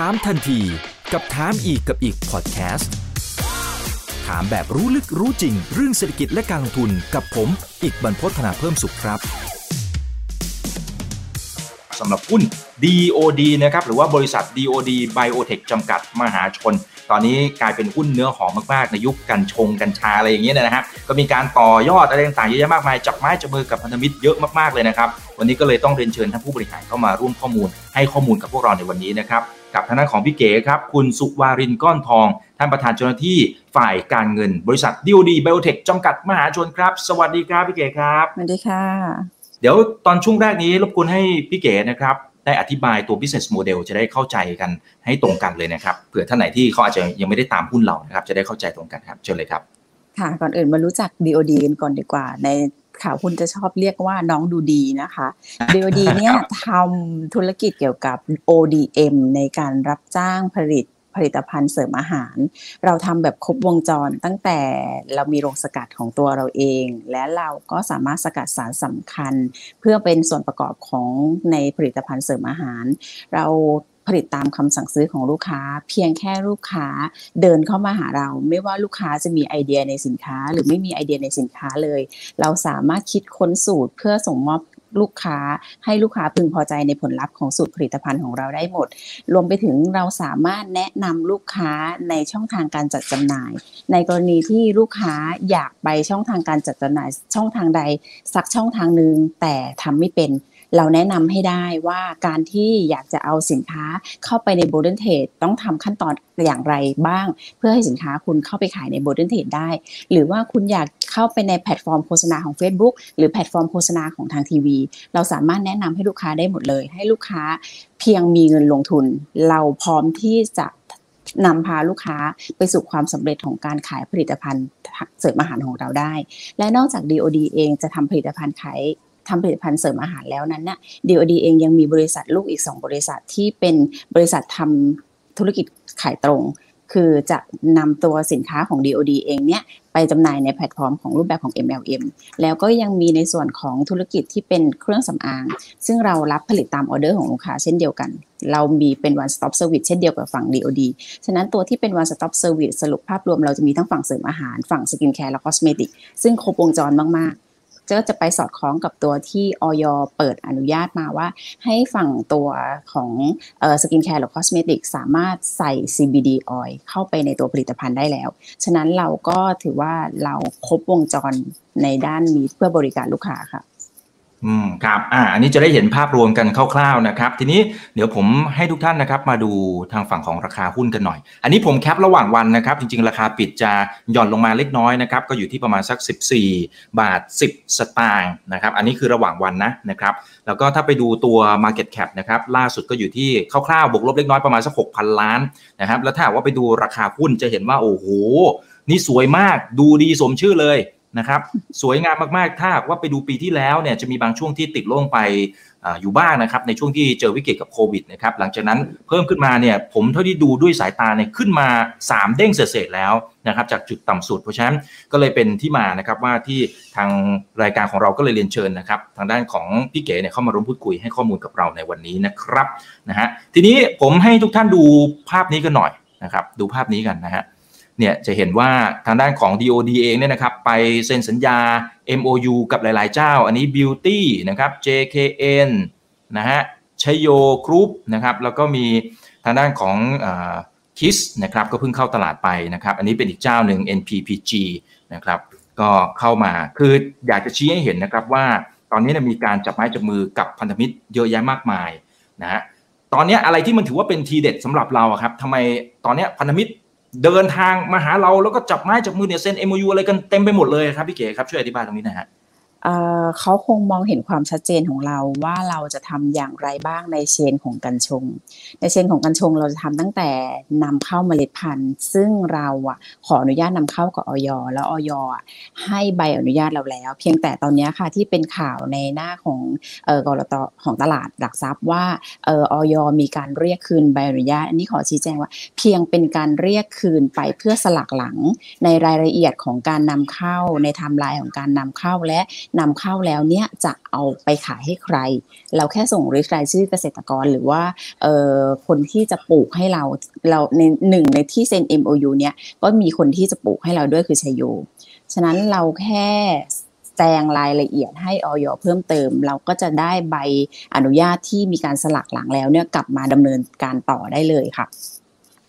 ถามทันทีกับถามอีกกับอีกพอดแคสต์ถามแบบรู้ลึกรู้จริง เรื่องเศรษฐกิจและการลงทุนกับผม อีกบรรพฒนาเพิ่มสุขครับสำหรับหุ้น DOD นะครับหรือว่าบริษัท DOD Biotech จำกัดมหาชน ตอนนี้กลายเป็นหุ้นเนื้อหอมมากๆ ในยุคกัญชงกัญชาอะไรอย่างเงี้ยนะฮะก็มีการต่อยอดอะไรต่างๆเยอะแยะมากมายจับไม้จับมือกับพันธมิตรเยอะมากๆเลยนะครับวันนี้ก็เลยต้องเรียนเชิญท่านผู้บริหารเข้ามาร่วมข้อมูล ให้ข้อมูลกับพวกเราในวันนี้นะครับกับทางด้านของพี่เก๋ครับ คุณสุวารินก้อนทอง ท่านประธานเจ้าหน้าที่ฝ่ายการเงิน บริษัท DOD Biotech จำกัดมหาชนครับ สวัสดีครับพี่เก๋ครับ สวัสดีค่ะ เดี๋ยวตอนช่วงแรกนี้รบกวนให้พี่เก๋นะครับ ได้อธิบายตัว business model จะได้เข้าใจกันให้ตรงกันเลยนะครับเผื่อท่านไหนที่เขาอาจจะยังไม่ได้ตามหุ้นเรานะครับ จะได้เข้าใจตรงกันครับเชิญเลยครับ ค่ะก่อนอื่นมารู้จัก DOD กันก่อนดีกว่า ในข่าวหุ้นจะชอบเรียกว่าน้องดูดีนะคะ DOD เนี่ยทำธุรกิจเกี่ยวกับ ODM ในการรับจ้างผลิต ผลิตภัณฑ์เสริมอาหาร เราทำแบบครบวงจรตั้งแต่เรามีโรงสกัดของตัวเราเอง และเราก็สามารถสกัดสารสำคัญ เพื่อเป็นส่วนประกอบของในผลิตภัณฑ์เสริมอาหาร เราผลิตตามคำสั่งซื้อของลูกค้า เพียงแค่ลูกค้าเดินเข้ามาหาเรา ไม่ว่าลูกค้าจะมีไอเดียในสินค้า หรือไม่มีไอเดียในสินค้าเลย เราสามารถคิดค้นสูตรเพื่อส่งมอบ ลูกค้าให้ลูกค้าพึงพอใจในผลลัพธ์ของสูตรผลิตภัณฑ์ของเราได้หมด รวมไปถึงเราสามารถแนะนำลูกค้าในช่องทางการจัดจำหน่าย ในกรณีที่ลูกค้าอยากไปช่องทางการจัดจำหน่ายช่องทางใดสักช่องทางหนึ่งแต่ทำไม่เป็น เราแนะนำให้ได้ว่าการที่อยากจะเอาสินค้าเข้าไปในโบลเดนเทดต้องทำขั้นตอนอย่างไรบ้าง เพื่อให้สินค้าคุณเข้าไปขายใน modern trade ได้ หรือว่าคุณอยากเข้าไปในแพลตฟอร์มโฆษณาของ Facebook หรือแพลตฟอร์มโฆษณาของทางทีวี เราสามารถแนะนำให้ลูกค้าได้หมดเลย ให้ลูกค้าเพียงมีเงินลงทุน เราพร้อมที่จะนำพาลูกค้าไปสู่ความสำเร็จของการขายผลิตภัณฑ์เสริมอาหารของเราได้ และนอกจาก DOD เองจะทำผลิตภัณฑ์ขาย ทำผลิตภัณฑ์เสริมอาหารแล้วนั้นนะ่ะ DOD เองยังมีบริษัทลูกอีก 2 บริษัทที่เป็นบริษัททำธุรกิจขายตรง คือจะนำตัวสินค้าของ DOD เองเนี่ยไปจำหน่ายในแพลตฟอร์มของรูปแบบของ MLM แล้วก็ยังมีในส่วนของธุรกิจที่เป็นเครื่องสำอาง ซึ่งเรารับผลิตตามออเดอร์ของลูกค้าเช่นเดียวกัน เรามีเป็น one stop service เช่นเดียวกับฝั่ง DOD ฉะนั้นตัวที่เป็น one stop service สรุปภาพรวมเราจะมีทั้งฝั่งเสริมอาหาร ฝั่งสกินแคร์และ cosmetic ซึ่งครบวงจรมาก ก็จะไปสอดคล้องกับตัวที่อย.เปิดอนุญาตมาว่า ให้ฝั่งตัวของสกินแคร์หรือ cosmetic สามารถใส่ CBD ออยเข้าไปในตัวผลิตภัณฑ์ได้แล้ว ฉะนั้นเราก็ถือว่าเราครบวงจรในด้านนี้เพื่อบริการลูกค้าค่ะ อืมครับอ่าอันนี้จะได้เห็นภาพรวมกันคร่าวๆนะครับ ทีนี้เดี๋ยวผมให้ทุกท่านนะครับ มาดูทางฝั่งของราคาหุ้นกันหน่อย อันนี้ผมแคประหว่างวันนะครับ จริงๆ ราคาปิดจะหย่อนลงมาเล็กน้อยนะครับ ก็อยู่ที่ประมาณสัก 14 บาท 10 สตางค์นะครับ อันนี้คือระหว่างวันนะนะครับ แล้วก็ถ้าไปดูตัว Market Cap นะครับ ล่าสุดก็อยู่ที่คร่าวๆบวกลบเล็กน้อยประมาณสัก 6,000 ล้านนะครับ แล้วถ้าว่าไปดูราคาหุ้นจะเห็นว่าโอ้โหนี่สวยมากดูดีสมชื่อเลย นะครับสวยงามมากๆ ถ้าว่าไปดูปีที่แล้วเนี่ยจะมีบางช่วงที่ติดล่งไปอยู่บ้างนะครับในช่วงที่เจอวิกฤตกับโควิดนะครับหลังจากนั้นเพิ่มขึ้นมาเนี่ยผมเท่าที่ดูด้วยสายตาเนี่ยขึ้นมา 3 เด้งเศษแล้วนะครับจากจุดต่ำสุดเพราะฉะนั้นก็เลยเป็นที่มานะครับว่าที่ทางรายการของเราก็เลยเรียนเชิญนะครับทางด้านของพี่เก๋เนี่ยเข้ามาร่วมพูดคุยให้ข้อมูลกับเราในวันนี้นะครับนะฮะทีนี้ผมให้ทุกท่านดูภาพนี้กันหน่อยนะครับดูภาพนี้กันนะฮะ เนี่ยจะเห็นว่าทางด้านของ DOD เองเนี่ยนะครับไปเซ็นสัญญา MOU กับหลาย ๆ เจ้า อันนี้ Beauty นะครับ JKN นะฮะชโยกรุ๊ปนะครับแล้วก็มีทางด้านของคิสนะครับก็เพิ่งเข้าตลาดไปนะครับอันนี้เป็นอีกเจ้าหนึ่ง NPPG นะครับก็เข้ามาคืออยากจะชี้ให้เห็นนะครับว่าตอนนี้มีการจับไม้จับมือกับพันธมิตรเยอะแยะมากมายนะฮะตอนนี้อะไรที่มันถือว่าเป็นทีเด็ดสำหรับเราครับทำไมตอนนี้พันธมิตร เดินทางมาหาเราแล้วก็จับไม้จับมือเนี่ยเซ็นเอ็มอะไรกันเต็มไปหมดเลยครับพี่เก๋ครับช่วยอธิบายตรงนี้นะฮะ เขาคงมองเห็นความชัดเจนของเราว่าเราจะทำอย่างไรบ้างในเชนของกัญชง ในเชนของกัญชงเราจะทำตั้งแต่นำเข้าเมล็ดพันธุ์ ซึ่งเราอะขออนุญาตนำเข้ากับออยแล้วออยให้ใบอนุญาตเราแล้ว เพียงแต่ตอนนี้ค่ะที่เป็นข่าวในหน้าของเออกรตของตลาดหลักทรัพย์ว่าเออออยมีการเรียกคืนใบอนุญาต อันนี้ขอชี้แจงว่า เพียงเป็นการเรียกคืนไปเพื่อสลักหลังในรายละเอียดของการนำเข้าในไทม์ไลน์ของการนำเข้าและนำเข้าแล้วเนี่ยจะเอาไปขายให้ใคร เราแค่ส่งริรายชื่อเกษตรกรหรือว่าเอ่อคนที่จะปลูกให้เราเราในหนึ่งในที่เซ็น MOU เนี่ยก็มีคนที่จะปลูกให้เราด้วยคือชัยโย ฉะนั้นเราแค่แจงรายละเอียดให้ออยเพิ่มเติม เราก็จะได้ใบอนุญาตที่มีการสลักหลังแล้วเนี่ยกลับมาดำเนินการต่อได้เลยค่ะ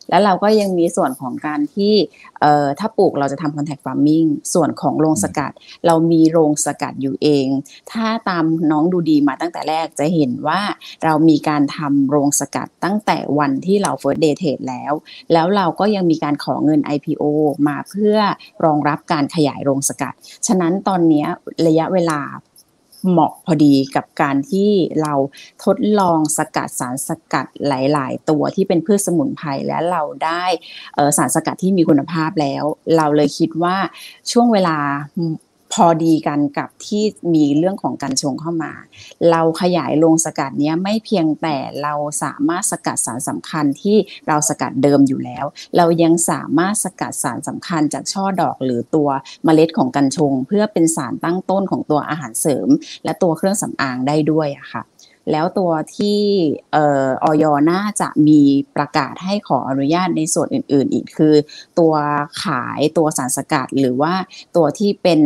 แล้วเราก็ยังมีส่วนของการที่เอ่อถ้าปลูกเราจะทำ contact farming ส่วนของโรงสกัด เรามีโรงสกัดอยู่เอง ถ้าตามน้องดูดีมาตั้งแต่แรกจะเห็นว่าเรามีการทำโรงสกัดตั้งแต่วันที่เรา first day trade แล้ว แล้วเราก็ยังมีการขอเงิน IPO มาเพื่อรองรับการขยายโรงสกัด ฉะนั้นตอนนี้ระยะเวลา เหมาะพอดีกับการที่เราทดลองสกัดสารสกัดหลาย ๆ ตัวที่เป็นพืชสมุนไพรและเราได้สารสกัดที่มีคุณภาพแล้ว เราเลยคิดว่าช่วงเวลา พอดีกันกับที่มีเรื่องของการชงเข้ามา เราขยายโรงสกัดนี้ไม่เพียงแต่เราสามารถสกัดสารสำคัญที่เราสกัดเดิมอยู่แล้ว เรายังสามารถสกัดสารสำคัญจากช่อดอกหรือตัวเมล็ดของกัญชง เพื่อเป็นสารตั้งต้นของตัวอาหารเสริม และตัวเครื่องสำอางได้ด้วยอะค่ะ แล้วตัวที่อย. น่าจะมีประกาศให้ขออนุญาตในส่วนอื่น ๆ อีกคือ ตัวขายตัวสารสกัดหรือว่าตัวที่เป็น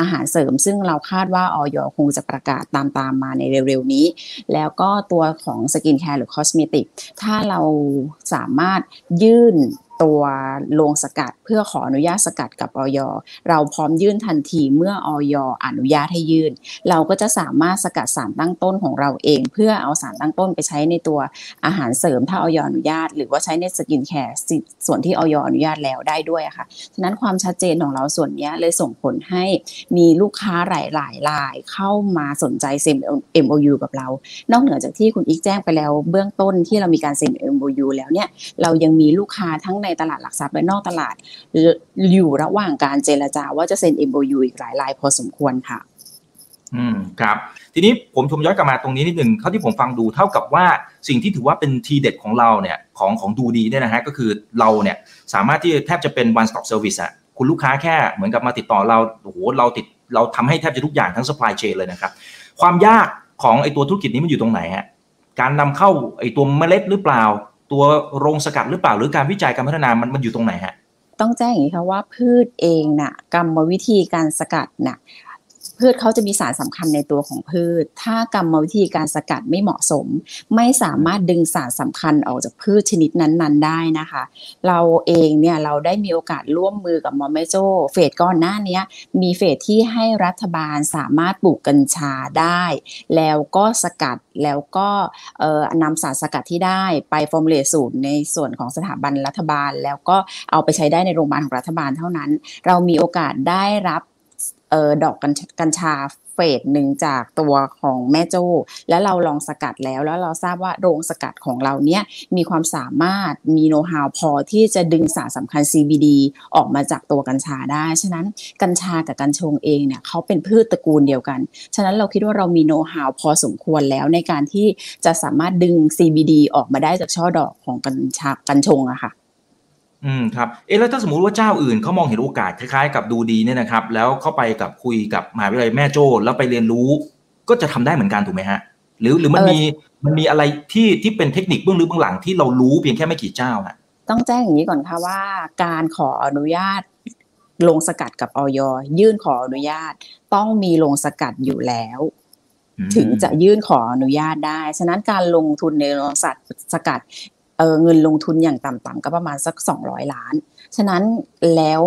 อาหารเสริม ซึ่งเราคาดว่าอย. คงจะประกาศตามตามมาในเร็ว ๆ นี้ แล้วก็ตัวของสกินแคร์หรือ cosmetic ถ้าเราสามารถยื่น ตัวโรงสกัดเพื่อขออนุญาตสกัดกับอย.เราพร้อมยื่นทันทีเมื่ออย. อนุญาตให้ยื่น เราก็จะสามารถสกัดสารตั้งต้นของเราเอง เพื่อเอาสารตั้งต้นไปใช้ในตัวอาหารเสริมถ้าอย. อนุญาต หรือว่าใช้ในสกินแคร์ส่วนที่อย. อนุญาตแล้วได้ด้วยค่ะฉะนั้นความชัดเจนของเราส่วนนี้เลยส่งผลให้มีลูกค้าหลายหลายรายเข้ามาสนใจเซ็น MOU กับเรา นอกเหนือจากที่คุณอิกแจ้งไปแล้ว เบื้องต้นที่เรามีการเซ็น MOU แล้วเนี่ยเรายังมีลูกค้าทั้งในในตลาดหลักทรัพย์และนอกตลาด อยู่ระหว่างการเจรจาว่าจะเซ็น MOU อีกหลายรายพอสมควรค่ะ อืมครับทีนี้ผมชมย้อนกลับมาตรงนี้นิดหนึ่งเท่าที่ผมฟังดูเท่ากับว่าสิ่งที่ถือว่าเป็นทีเด็ดของเราเนี่ยของของดูดีเนี่ยนะฮะก็คือเราเนี่ยสามารถที่แทบจะเป็น one stop service อะคุณลูกค้าแค่เหมือนกับมาติดต่อเราโอ้โหเราติดเราทำให้แทบจะทุกอย่างทั้ง supply chain เลยนะครับ ความยากของไอตัวธุรกิจนี้มันอยู่ตรงไหนฮะการนำเข้าไอตัวเมล็ดหรือเปล่า ตัวโรงสกัดหรือเปล่า หรือการวิจัยการพัฒนามันมันอยู่ตรงไหนฮะต้องแจ้งอย่างนี้ค่ะว่าพืชเองน่ะกรรมวิธีการสกัดน่ะ พืชเขาจะมีสารสำคัญในตัวของพืช ถ้ากรรมวิธีการสกัดไม่เหมาะสม ไม่สามารถดึงสารสำคัญออกจากพืชชนิดนั้นๆ ได้นะคะ เราเองเนี่ยเราได้มีโอกาสร่วมมือกับมอมเมโจเฟสก่อนหน้านี้มีเฟสที่ให้รัฐบาลสามารถปลูกกัญชาได้ แล้วก็สกัดแล้วก็นำสารสกัดที่ได้ไปฟอร์มูลเลสูตรในส่วนของสถาบันรัฐบาล แล้วก็เอาไปใช้ได้ในโรงพยาบาลของรัฐบาลเท่านั้น เรามีโอกาสได้รับ เออดอกกัญชาเฟสหนึ่งจากตัวของแม่โจ้ แล้วเราลองสกัดแล้ว แล้วเราทราบว่าโรงสกัดของเราเนี้ยมีความสามารถมีโน้ตฮาวพอที่จะดึงสารสำคัญ CBD ออกมาจากตัวกัญชาได้ ฉะนั้นกัญชากับกัญชงเองเนี่ยเขาเป็นพืชตระกูลเดียวกัน ฉะนั้นเราคิดว่าเรามีโน้ตฮาวพอสมควรแล้วในการที่จะสามารถดึง CBD ออกมาได้จากช่อดอกของกัญชากัญชงอะค่ะ อืมครับเอ๊ะแล้วถ้าสมมุติว่าเจ้าอื่นเขามองเห็นโอกาสคล้ายๆ กับดูดีเนี่ยนะครับ แล้วเข้าไปกับคุยกับมหาวิทยาลัยแม่โจ้แล้วไปเรียนรู้ ก็จะทำได้เหมือนกันถูกไหมฮะ หรือหรือมันมีมันมีอะไรที่ที่เป็นเทคนิคเบื้องลึกเบื้องหลังที่เรารู้เพียงแค่ไม่กี่เจ้าฮะต้องแจ้งอย่างนี้ก่อนค่ะว่า การขออนุญาตลงสกัดกับออยยื่นขออนุญาต ต้องมีลงสกัดอยู่แล้ว ถึงจะยื่นขออนุญาตได้ ฉะนั้นการลงทุนในโรงสัตว์สกัด เเงินลงทุนอย่างต่ำๆก็ประมาณสัก 200 ล้าน ฉะนั้นแล้ว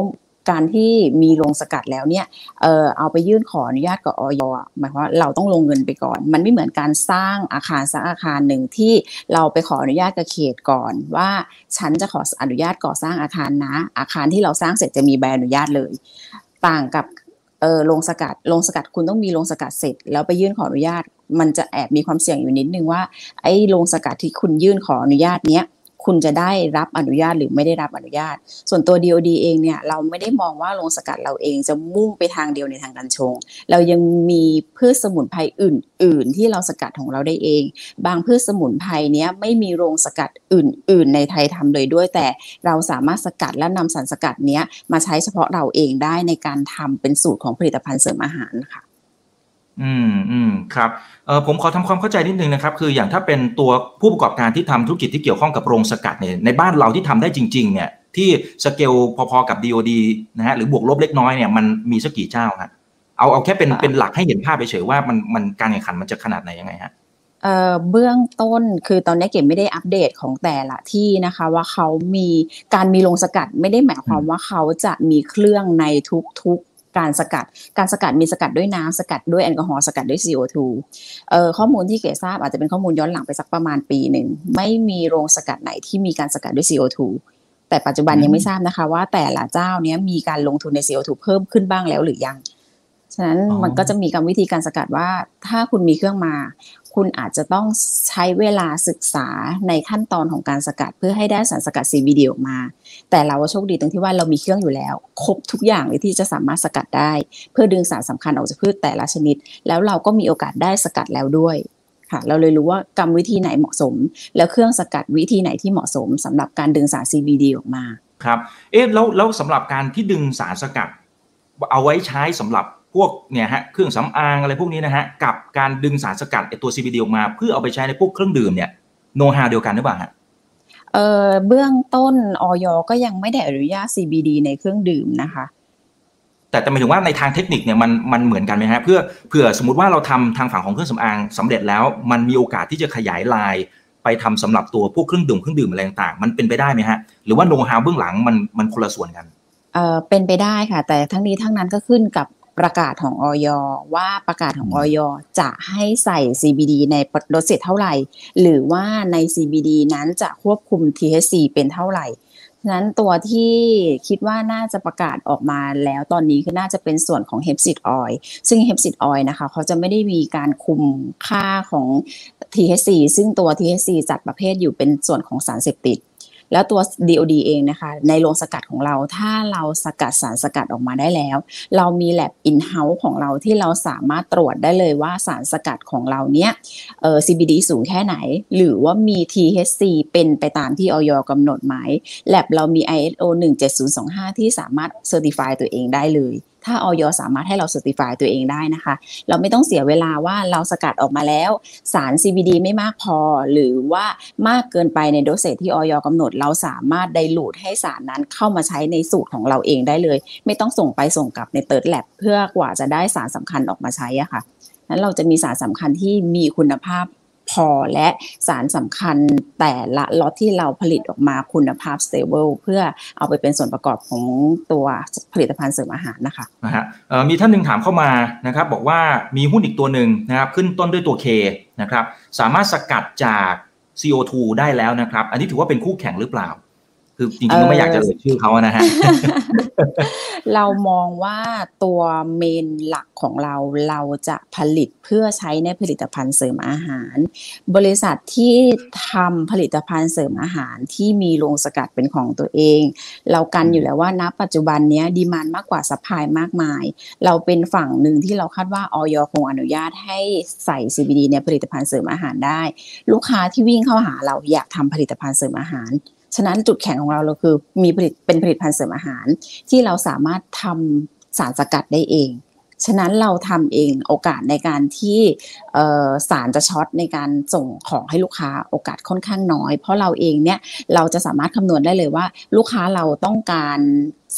การที่มีลงสกัดแล้วเนี่ย เออเอาไปยื่นขออนุญาตกับออยหมายความว่าเราต้องลงเงินไปก่อน มันไม่เหมือนการสร้างอาคารสักอาคารหนึ่งที่เราไปขออนุญาตกับเขตก่อน ว่าฉันจะขออนุญาตก่อสร้างอาคารนะ อาคารที่เราสร้างเสร็จจะมีใบอนุญาตเลย ต่างกับเออลงสกัดลงสกัดคุณต้องมีลงสกัดเสร็จ แล้วไปยื่นขออนุญาต มันจะแอบมีความเสี่ยงอยู่นิดนึงว่า ไอ้ลงสกัดที่คุณยื่นขออนุญาตเนี้ยคุณจะได้รับอนุญาตหรือไม่ได้รับอนุญาต ส่วนตัว DOD เองเนี่ยเราไม่ได้มองว่าโรงสกัดเราเองจะมุ่งไปทางเดียวในทางการชง เรายังมีพืชสมุนไพรอื่น ๆ ที่เราสกัดของเราได้เอง บางพืชสมุนไพรเนี้ยไม่มีโรงสกัดอื่น ๆ ในไทยทำเลยด้วย แต่เราสามารถสกัดและนำสารสกัดเนี้ยมาใช้เฉพาะเราเองได้ในการทำเป็นสูตรของผลิตภัณฑ์เสริมอาหารค่ะ อืมอืมครับเออผมขอทำความเข้าใจนิดนึงนะครับ คืออย่างถ้าเป็นตัวผู้ประกอบการที่ทำธุรกิจที่เกี่ยวข้องกับโรงสกัดเนี่ยในบ้านเราที่ทำได้จริง ๆ เนี่ย ที่สเกลพอๆกับ DOD นะฮะหรือบวกลบเล็กน้อยเนี่ยมันมีสักกี่เจ้าครับเอาเอาแค่เป็นเป็นหลักให้เห็นภาพไปเฉยว่ามันมันการแข่งขันมันจะขนาดไหนยังไงฮะเอ่อเบื้องต้นคือตอนนี้เก็บไม่ได้อัปเดตของแต่ละที่นะคะว่าเขามีการมีโรงสกัดไม่ได้หมายความว่าเขาจะมีเครื่องในทุก การสกัด การสกัดมีสกัดด้วยน้ำสกัดด้วยแอลกอฮอล์สกัดด้วย CO2 เอ่อข้อมูลที่เก๋ทราบอาจจะเป็นข้อมูลย้อนหลังไปสักประมาณปีหนึ่ง ไม่มีโรงสกัดไหนที่มีการสกัดด้วย CO2 แต่ปัจจุบันยังไม่ทราบนะคะ ว่าแต่ละเจ้านี้มีการลงทุนใน CO2 เพิ่มขึ้นบ้างแล้วหรือยัง ฉะนั้นมันก็จะมีกรรมวิธีการสกัดว่า ถ้าคุณมีเครื่องมา คุณอาจจะต้องใช้เวลาศึกษาในขั้นตอนของการสกัด เพื่อให้ได้สารสกัด CBD ออกมา แต่เราโชคดีตรงที่ว่าเรามีเครื่องอยู่แล้ว ครบทุกอย่างเลยที่จะสามารถสกัดได้ เพื่อดึงสารสำคัญออกจากพืชแต่ละชนิด แล้วเราก็มีโอกาสได้สกัดแล้วด้วยค่ะเราเลยรู้ว่ากรรมวิธีไหนเหมาะสม แล้วเครื่องสกัดวิธีไหนที่เหมาะสมสำหรับการดึงสาร CBD ออกมาครับเอ๊ะแล้วแล้วสำหรับการที่ดึงสารสกัด เอาไว้ใช้สำหรับ พวกเนี่ยฮะเครื่องสำอางอะไรพวกนี้นะฮะกับการดึงสารสกัดไอตัว CBD ออกมา เพื่อเอาไปใช้ในพวกเครื่องดื่มเนี่ยโนฮาเดียวกันหรือเปล่าฮะเอ่อเบื้องต้นออยก็ยังไม่ได้อนุญาต CBD ในเครื่องดื่มนะคะ แต่แต่หมายถึงว่าในทางเทคนิคเนี่ยมันมันเหมือนกันไหมฮะเพื่อเผื่อสมมติว่าเราทำทางฝั่งของเครื่องสำอางสำเร็จแล้ว มันมีโอกาสที่จะขยายลายไปทำสำหรับตัวพวกเครื่องดื่มเครื่องดื่มอะไรต่างๆ มันเป็นไปได้ไหมฮะหรือว่าโน้ตฮาวเบื้องหลังมันมันคนละส่วนกันเอ่อเป็นไปได้ค่ะ แต่ทั้งนี้ทั้งนั้นก็ขึ้นกับ ประกาศของออยว่าประกาศของออยจะให้ใส่ CBD ในโดสเซตเท่าไหร่ หรือว่าใน CBD นั้นจะควบคุม THC เป็นเท่าไหร่ฉะนั้นตัวที่คิดว่าน่าจะประกาศออกมาแล้วตอนนี้คือน่าจะเป็นส่วนของเฮปซิดออยซึ่งเฮปซิดออยนะคะเขาจะไม่ได้มีการคุมค่าของ THC ซึ่งตัว THC จัดประเภทอยู่เป็นส่วนของสารเสพติด แล้วตัว DOD เองนะคะ ในโรงสกัดของเราถ้าเราสกัดสารสกัดออกมาได้แล้ว เรามีแ l บอินเฮ้าส์ของเราที่เราสามารถตรวจได้เลยว่าสารสกัดของเราเนี้ยเอ่อ CBD สูงแค่ไหน หรือว่ามี THC เป็นไปตามที่ออยกำหนดไหมแ l บเรามี ISO 17025 ที่สามารถ certify ตัวเองได้เลยถ้าอย. สามารถให้เรา certify ตัวเองได้นะคะ เราไม่ต้องเสียเวลาว่าเราสกัดออกมาแล้ว สาร CBD ไม่มากพอ หรือว่ามากเกินไปใน dosage ที่อย. กำหนด เราสามารถ dilute ให้สารนั้นเข้ามาใช้ในสูตรของเราเองได้เลย ไม่ต้องส่งไปส่งกลับใน third lab เพื่อกว่าจะได้สารสำคัญออกมาใช้อะค่ะนั้นเราจะมีสารสำคัญที่มีคุณภาพ พอและสารสำคัญแต่ละล็อตที่เราผลิตออกมาคุณภาพ stable เพื่อเอาไปเป็นส่วนประกอบของตัวผลิตภัณฑ์เสริมอาหารนะคะนะฮะมีท่านหนึ่งถามเข้ามานะครับบอกว่ามีหุ้นอีกตัวหนึ่งนะครับขึ้นต้นด้วยตัว K นะครับสามารถสกัดจาก CO2 ได้แล้วนะครับ อันนี้ถือว่าเป็นคู่แข่งหรือเปล่า คือจริงๆก็ไม่อยากจะเอ่ยชื่อเขานะฮะเรามองว่าตัวเมนหลักของเราเราจะผลิตเพื่อใช้ในผลิตภัณฑ์เสริมอาหาร บริษัทที่ทำผลิตภัณฑ์เสริมอาหารที่มีโรงสกัดเป็นของตัวเอง เรากันอยู่แล้วว่าณปัจจุบันนี้ดีมานมากกว่าสัพพายมากมาย เราเป็นฝั่งหนึ่งที่เราคาดว่าออยคงอนุญาตให้ใส่ CBD ในผลิตภัณฑ์เสริมอาหารได้ ลูกค้าที่วิ่งเข้าหาเราอยากทำผลิตภัณฑ์เสริมอาหาร ฉะนั้นจุดแข็งของเราเราคือมีผลิตเป็นผลิตภัณฑ์เสริมอาหาร ที่เราสามารถทำสารสกัดได้เอง ฉะนั้นเราทำเองโอกาสในการที่สารจะช็อตในการส่งของให้ลูกค้าโอกาสค่อนข้างน้อย เพราะเราเองเนี่ยเราจะสามารถคำนวณได้เลยว่า ลูกค้าเราต้องการ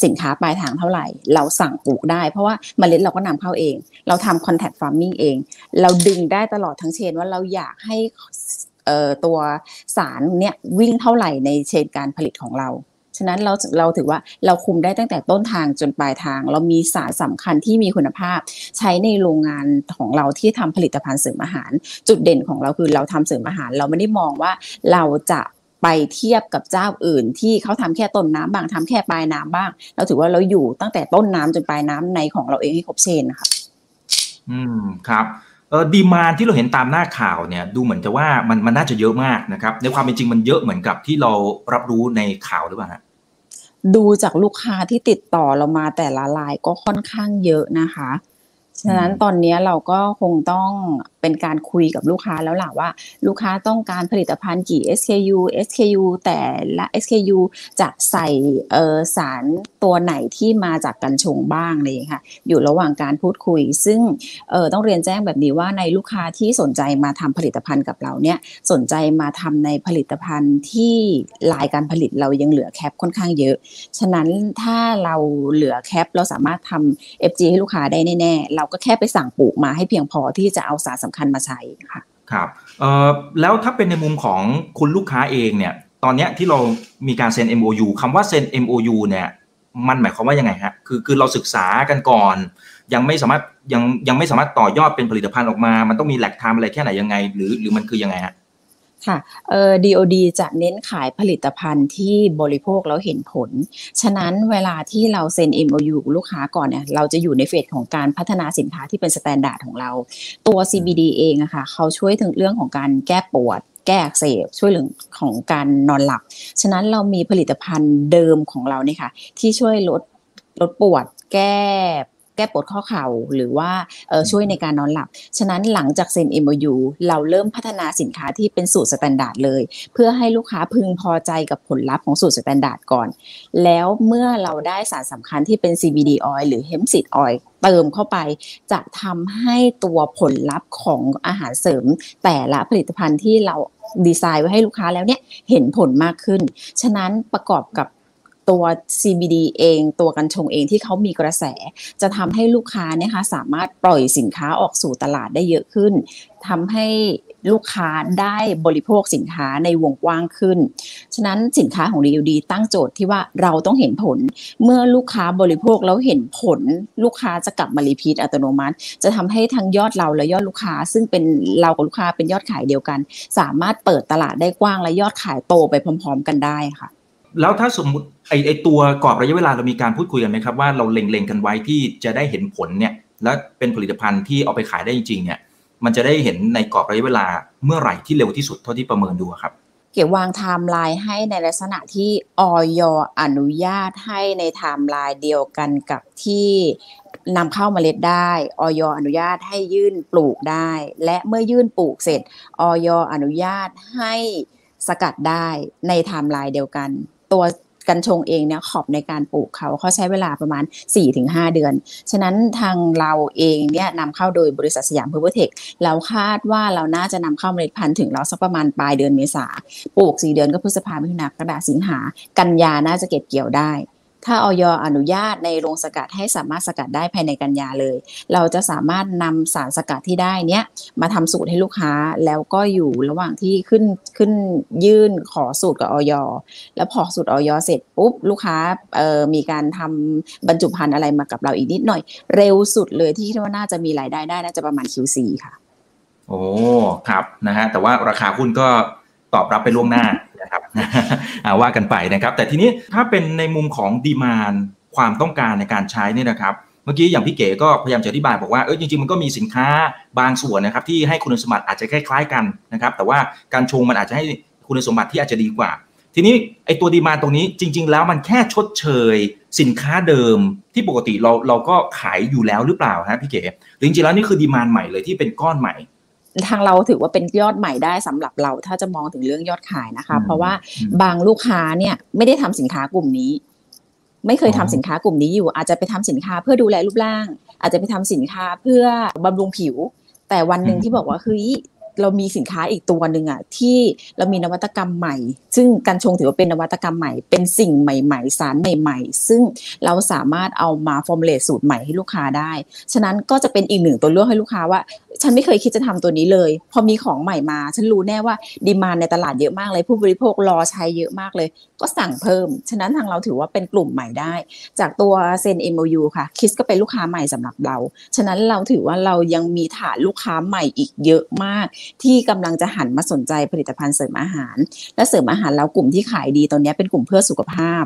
สินค้าปลายทางเท่าไหร่ เราสั่งปลูกได้ เพราะว่าเมล็ดเราก็นำเข้าเอง เราทำ contact farming เอง เราดึงได้ตลอดทั้งเชนว่าเราอยากให้ ตัวสารเนี่ยวิ่งเท่าไหร่ในเชนการผลิตของเรา ฉะนั้นเราเราถือว่าเราคุมได้ตั้งแต่ต้นทางจนปลายทาง เรามีสารสำคัญที่มีคุณภาพ ใช้ในโรงงานของเราที่ทำผลิตภัณฑ์เสริมอาหาร จุดเด่นของเราคือเราทำเสริมอาหาร เราไม่ได้มองว่าเราจะไปเทียบกับเจ้าอื่นที่เขาทำแค่ต้นน้ำบางทำแค่ปลายน้ำบ้าง เราถือว่าเราอยู่ตั้งแต่ต้นน้ำจนปลายน้ำในของเราเองให้ครบเชนนะคะอืมครับ ดีมานที่เราเห็นตามหน้าข่าวเนี่ยดูเหมือนจะว่ามันมันน่าจะเยอะมากนะครับในความเป็นจริงมันเยอะเหมือนกับที่เรารับรู้ในข่าวหรือเปล่าฮะดูจากลูกค้าที่ติดต่อเรามาแต่ละรายก็ค่อนข้างเยอะนะคะ ฉะนั้นตอนนี้เราก็คงต้อง เป็นการคุยกับลูกค้าแล้วล่ะว่า ลูกค้าต้องการผลิตภัณฑ์กี่ SKU SKU แต่ละ SKU จะใส่สารตัวไหนที่มาจากกัญชงบ้างเลยค่ะ อยู่ระหว่างการพูดคุย ซึ่งต้องเรียนแจ้งแบบนี้ว่าในลูกค้าที่สนใจมาทำผลิตภัณฑ์กับเราเนี่ยสนใจมาทำในผลิตภัณฑ์ที่ลายการผลิตเรายังเหลือแคปค่อนข้างเยอะ ฉะนั้นถ้าเราเหลือแคปเราสามารถทำ FG ให้ลูกค้าได้แน่ๆ เราก็แค่ไปสั่งปลูกมาให้เพียงพอที่จะเอาสารสคัญมาใช้ค่ะครับเอ่อแล้วถ้าเป็นในมุมของคุณลูกค้าเองเนี่ยตอนนี้ที่เรามีการเซ็น MOU คำว่าเซ็น MOU เนี่ยมันหมายความว่ายังไงฮะคือคือเราศึกษากันก่อน ยังไม่สามารถยังยังไม่สามารถต่อยอดเป็นผลิตภัณฑ์ออกมา มันต้องมี lag time อะไรแค่ไหนยังไง หรือหรือมันคือยังไงฮะ ค่ะเอ่อ DOD จะเน้นขายผลิตภัณฑ์ที่บริโภคแล้วเห็นผล ฉะนั้นเวลาที่เราเซ็น MOU ลูกค้าก่อนเนี่ยเราจะอยู่ใน phase ของการพัฒนาสินค้าที่เป็น standard ของเรา ตัว CBD เองอะค่ะเขาช่วยถึงเรื่องของการแก้ปวดแก้อักเสบช่วยเรื่องของการนอนหลับ ฉะนั้นเรามีผลิตภัณฑ์เดิมของเราเนี่ยค่ะที่ช่วยลดลดปวดแก้ แก้ปวดข้อเข่าหรือว่าช่วยในการนอนหลับ ฉะนั้นหลังจากเซ็น MOU เราเริ่มพัฒนาสินค้าที่เป็นสูตร standard เลย เพื่อให้ลูกค้าพึงพอใจกับผลลัพธ์ของสูตร standard ก่อน แล้วเมื่อเราได้สารสำคัญที่เป็น CBD oil หรือ hemp seed oil เติมเข้าไปจะทำให้ตัวผลลัพธ์ของอาหารเสริม แต่ละผลิตภัณฑ์ที่เราดีไซน์ไว้ให้ลูกค้าแล้วเนี่ยเห็นผลมากขึ้น ฉะนั้นประกอบกับ ตัว CBD เอง ตัวกัญชงเองที่เขามีกระแส จะทำให้ลูกค้าเนี่ยคะสามารถปล่อยสินค้าออกสู่ตลาดได้เยอะขึ้นทำให้ลูกค้าได้บริโภคสินค้าในวงกว้างขึ้น ฉะนั้นสินค้าของ DLD ตั้งโจทย์ที่ว่าเราต้องเห็นผล เมื่อลูกค้าบริโภคแล้วเห็นผล ลูกค้าจะกลับมารีพีทอัตโนมัติ จะทำให้ทั้งยอดเราและยอดลูกค้า ซึ่งเป็นเรากับลูกค้าเป็นยอดขายเดียวกัน สามารถเปิดตลาดได้กว้างและยอดขายโตไปพร้อม ๆ กันได้ค่ะ แล้วถ้าสมมติไอไอตัวกรอบระยะเวลาเรามีการพูดคุยกันไหมครับว่าเราเล็งๆกันไว้ที่จะได้เห็นผลเนี่ยและเป็นผลิตภัณฑ์ที่เอาไปขายได้จริงๆเนี่ยมันจะได้เห็นในกรอบระยะเวลาเมื่อไหร่ที่เร็วที่สุดเท่าที่ประเมินดูครับเกี่ยววางไทม์ไลน์ให้ในลักษณะที่อย. อนุญาตให้ในไทม์ไลน์เดียวกันกับที่นำเข้ามาเมล็ดได้อย.อนุญาตให้ยื่นปลูกได้ และเมื่อยื่นปลูกเสร็จอย.อนุญาตให้สกัดได้ในไทม์ไลน์เดียวกัน ตัวกัญชงเองเนี่ย crop ในการปลูกเขาเขาใช้เวลาประมาณ 4-5 เดือน ฉะนั้นทางเราเองเนี่ยนำเข้าโดยบริษัทสยามเพอร์เวอร์เทคเราคาดว่าเราน่าจะนำเข้าเมล็ดพันธุ์ถึงเราสักประมาณปลายเดือนเมษาปลูก 4 เดือนก็พฤษภาคมมิถุนากรกฎาสิงหากันยาน่าจะเก็บเกี่ยวได้ ถ้าออยอนุญาตในโรงสกัดให้สามารถสกัดได้ภายในกันยาเลย เราจะสามารถนำสารสกัดที่ได้เนี้ยมาทำสูตรให้ลูกค้าแล้วก็อยู่ระหว่างที่ขึ้นขึ้นยื่นขอสูตรกับออยแล้วพอสูตรออยเสร็จปุ๊บลูกค้าเอ่อมีการทำบรรจุภัณฑ์อะไรมากับเราอีกนิดหน่อย เร็วสุดเลยที่คิดว่าน่าจะมีรายได้ได้น่าจะประมาณ Q4 ค่ะ โอ้ครับนะฮะแต่ว่าราคาหุ้นก็ตอบรับไปล่วงหน้า นะครับว่ากันไปนะครับ แต่ทีนี้ถ้าเป็นในมุมของดีมานความต้องการในการใช้นี่นะครับ เมื่อกี้อย่างพี่เก๋ก็พยายามจะอธิบายบอกว่าเออจริงๆมันก็มีสินค้าบางส่วนนะครับที่ให้คุณสมบัติอาจจะคล้ายๆกันนะครับแต่ว่าการชงมันอาจจะให้คุณสมบัติที่อาจจะดีกว่า ทีนี้ไอ้ตัวดีมานตรงนี้จริง ๆ แล้วมันแค่ชดเชยสินค้าเดิมที่ปกติเราเราก็ขายอยู่แล้วหรือเปล่าฮะพี่เก๋หรือจริงๆแล้วนี่คือดีมานใหม่เลยที่เป็นก้อนใหม่ ทางเราถือว่าเป็นยอดใหม่ได้สำหรับเราถ้าจะมองถึงเรื่องยอดขายนะคะ เพราะว่าบางลูกค้าเนี่ยไม่ได้ทำสินค้ากลุ่มนี้ ไม่เคยทำสินค้ากลุ่มนี้อยู่ อาจจะไปทำสินค้าเพื่อดูแลรูปร่าง อาจจะไปทำสินค้าเพื่อบำรุงผิว แต่วันหนึ่งที่บอกว่าคือ เรามีสินค้าอีกตัวหนึ่งอะที่เรามีนวัตกรรมใหม่ ซึ่งการชงถือว่าเป็นนวัตกรรมใหม่ เป็นสิ่งใหม่ ๆ สารใหม่ ๆ ซึ่งเราสามารถเอามาฟอร์มเลตสูตรใหม่ให้ลูกค้าได้ ฉะนั้นก็จะเป็นอีกหนึ่งตัวเลือกให้ลูกค้าว่า ฉันไม่เคยคิดจะทำตัวนี้เลย พอมีของใหม่มา ฉันรู้แน่ว่าดีมานในตลาดเยอะมากเลย ผู้บริโภครอใช้เยอะมากเลย ก็สั่งเพิ่ม ฉะนั้นทางเราถือว่าเป็นกลุ่มใหม่ได้ จากตัวเซน MOU ค่ะ คิสก็เป็นลูกค้าใหม่สำหรับเรา ฉะนั้นเราถือว่าเรายังมีฐานลูกค้าใหม่อีกเยอะมากที่กำลังจะหันมาสนใจผลิตภัณฑ์เสริมอาหาร และเสริมอาหารแล้วกลุ่มที่ขายดีตอนนี้เป็นกลุ่มเพื่อสุขภาพ